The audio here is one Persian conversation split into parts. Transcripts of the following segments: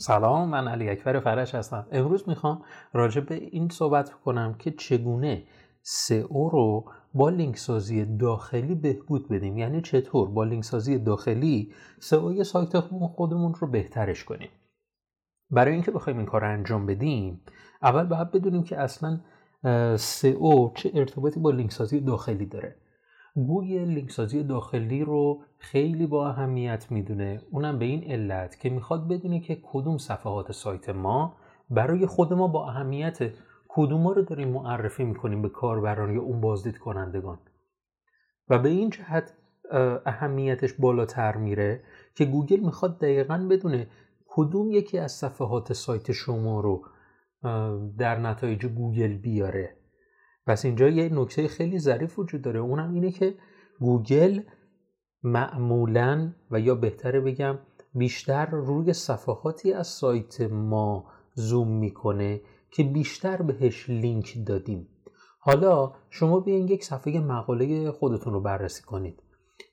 سلام من علی اکبر فرج هستم. امروز می‌خوام راجع به این صحبت کنم که چگونه سئو رو با لینک سازی داخلی بهبود بدیم. یعنی چطور با لینک سازی داخلی سئو سایت خودمون رو بهترش کنیم. برای اینکه بخوایم این کار رو انجام بدیم اول باید بدونیم که اصلا سئو چه ارتباطی با لینک سازی داخلی داره. گوگل لینک سازی داخلی رو خیلی با اهمیت می‌دونه. اونم به این علت که می‌خواد بدونه که کدوم صفحات سایت ما برای خود ما با اهمیت کدوم رو داریم معرفی می‌کنیم به کاربران یا اون بازدید کنندگان. و به این جهت اهمیتش بالاتر میره که گوگل می‌خواد دقیقا بدونه کدوم یکی از صفحات سایت شما رو در نتایج گوگل بیاره. پس اینجا یه نکته خیلی ظریف وجود داره. اونم اینه که گوگل معمولا و یا بهتره بگم بیشتر روی صفحاتی از سایت ما زوم می‌کنه که بیشتر بهش لینک دادیم. حالا شما بیاین یک صفحه مقاله خودتون رو بررسی کنید.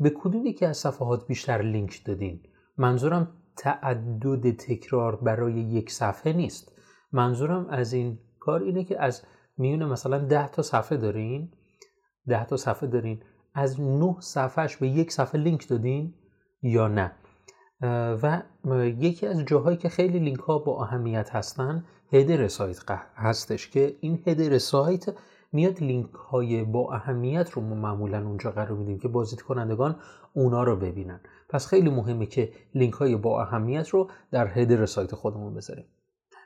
به کدوم یکی از صفحات بیشتر لینک دادین؟ منظورم تعدد تکرار برای یک صفحه نیست. منظورم از این کار اینه که از میونه مثلا ده تا صفحه دارین؟ ده تا صفحه دارین. از نه صفحهش به یک صفحه لینک دادین یا نه؟ و یکی از جاهایی که خیلی لینک ها با اهمیت هستن header سایت هستش که این header سایت میاد لینک های با اهمیت رو ما معمولا اونجا قرار میدیم که بازدید کنندگان اونا رو ببینن. پس خیلی مهمه که لینک های با اهمیت رو در header سایت خودمون بذاریم.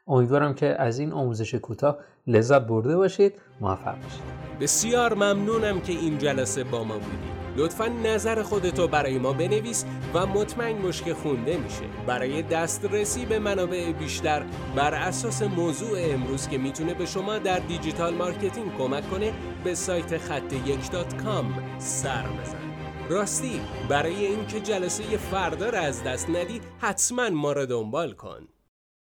امیدوارم که از این آموزش کوتاه لذت برده باشید. موفق باشید. بسیار ممنونم که این جلسه با ما بودید. لطفا نظر خودتو برای ما بنویس و مطمئن باش که خونده میشه. برای دسترسی به منابع بیشتر بر اساس موضوع امروز که می‌تونه به شما در digital marketing کمک کنه به سایت خط یک dot com سر بزن راستی برای اینکه جلسه فردا را از دست ندی حتما ما را دنبال کن.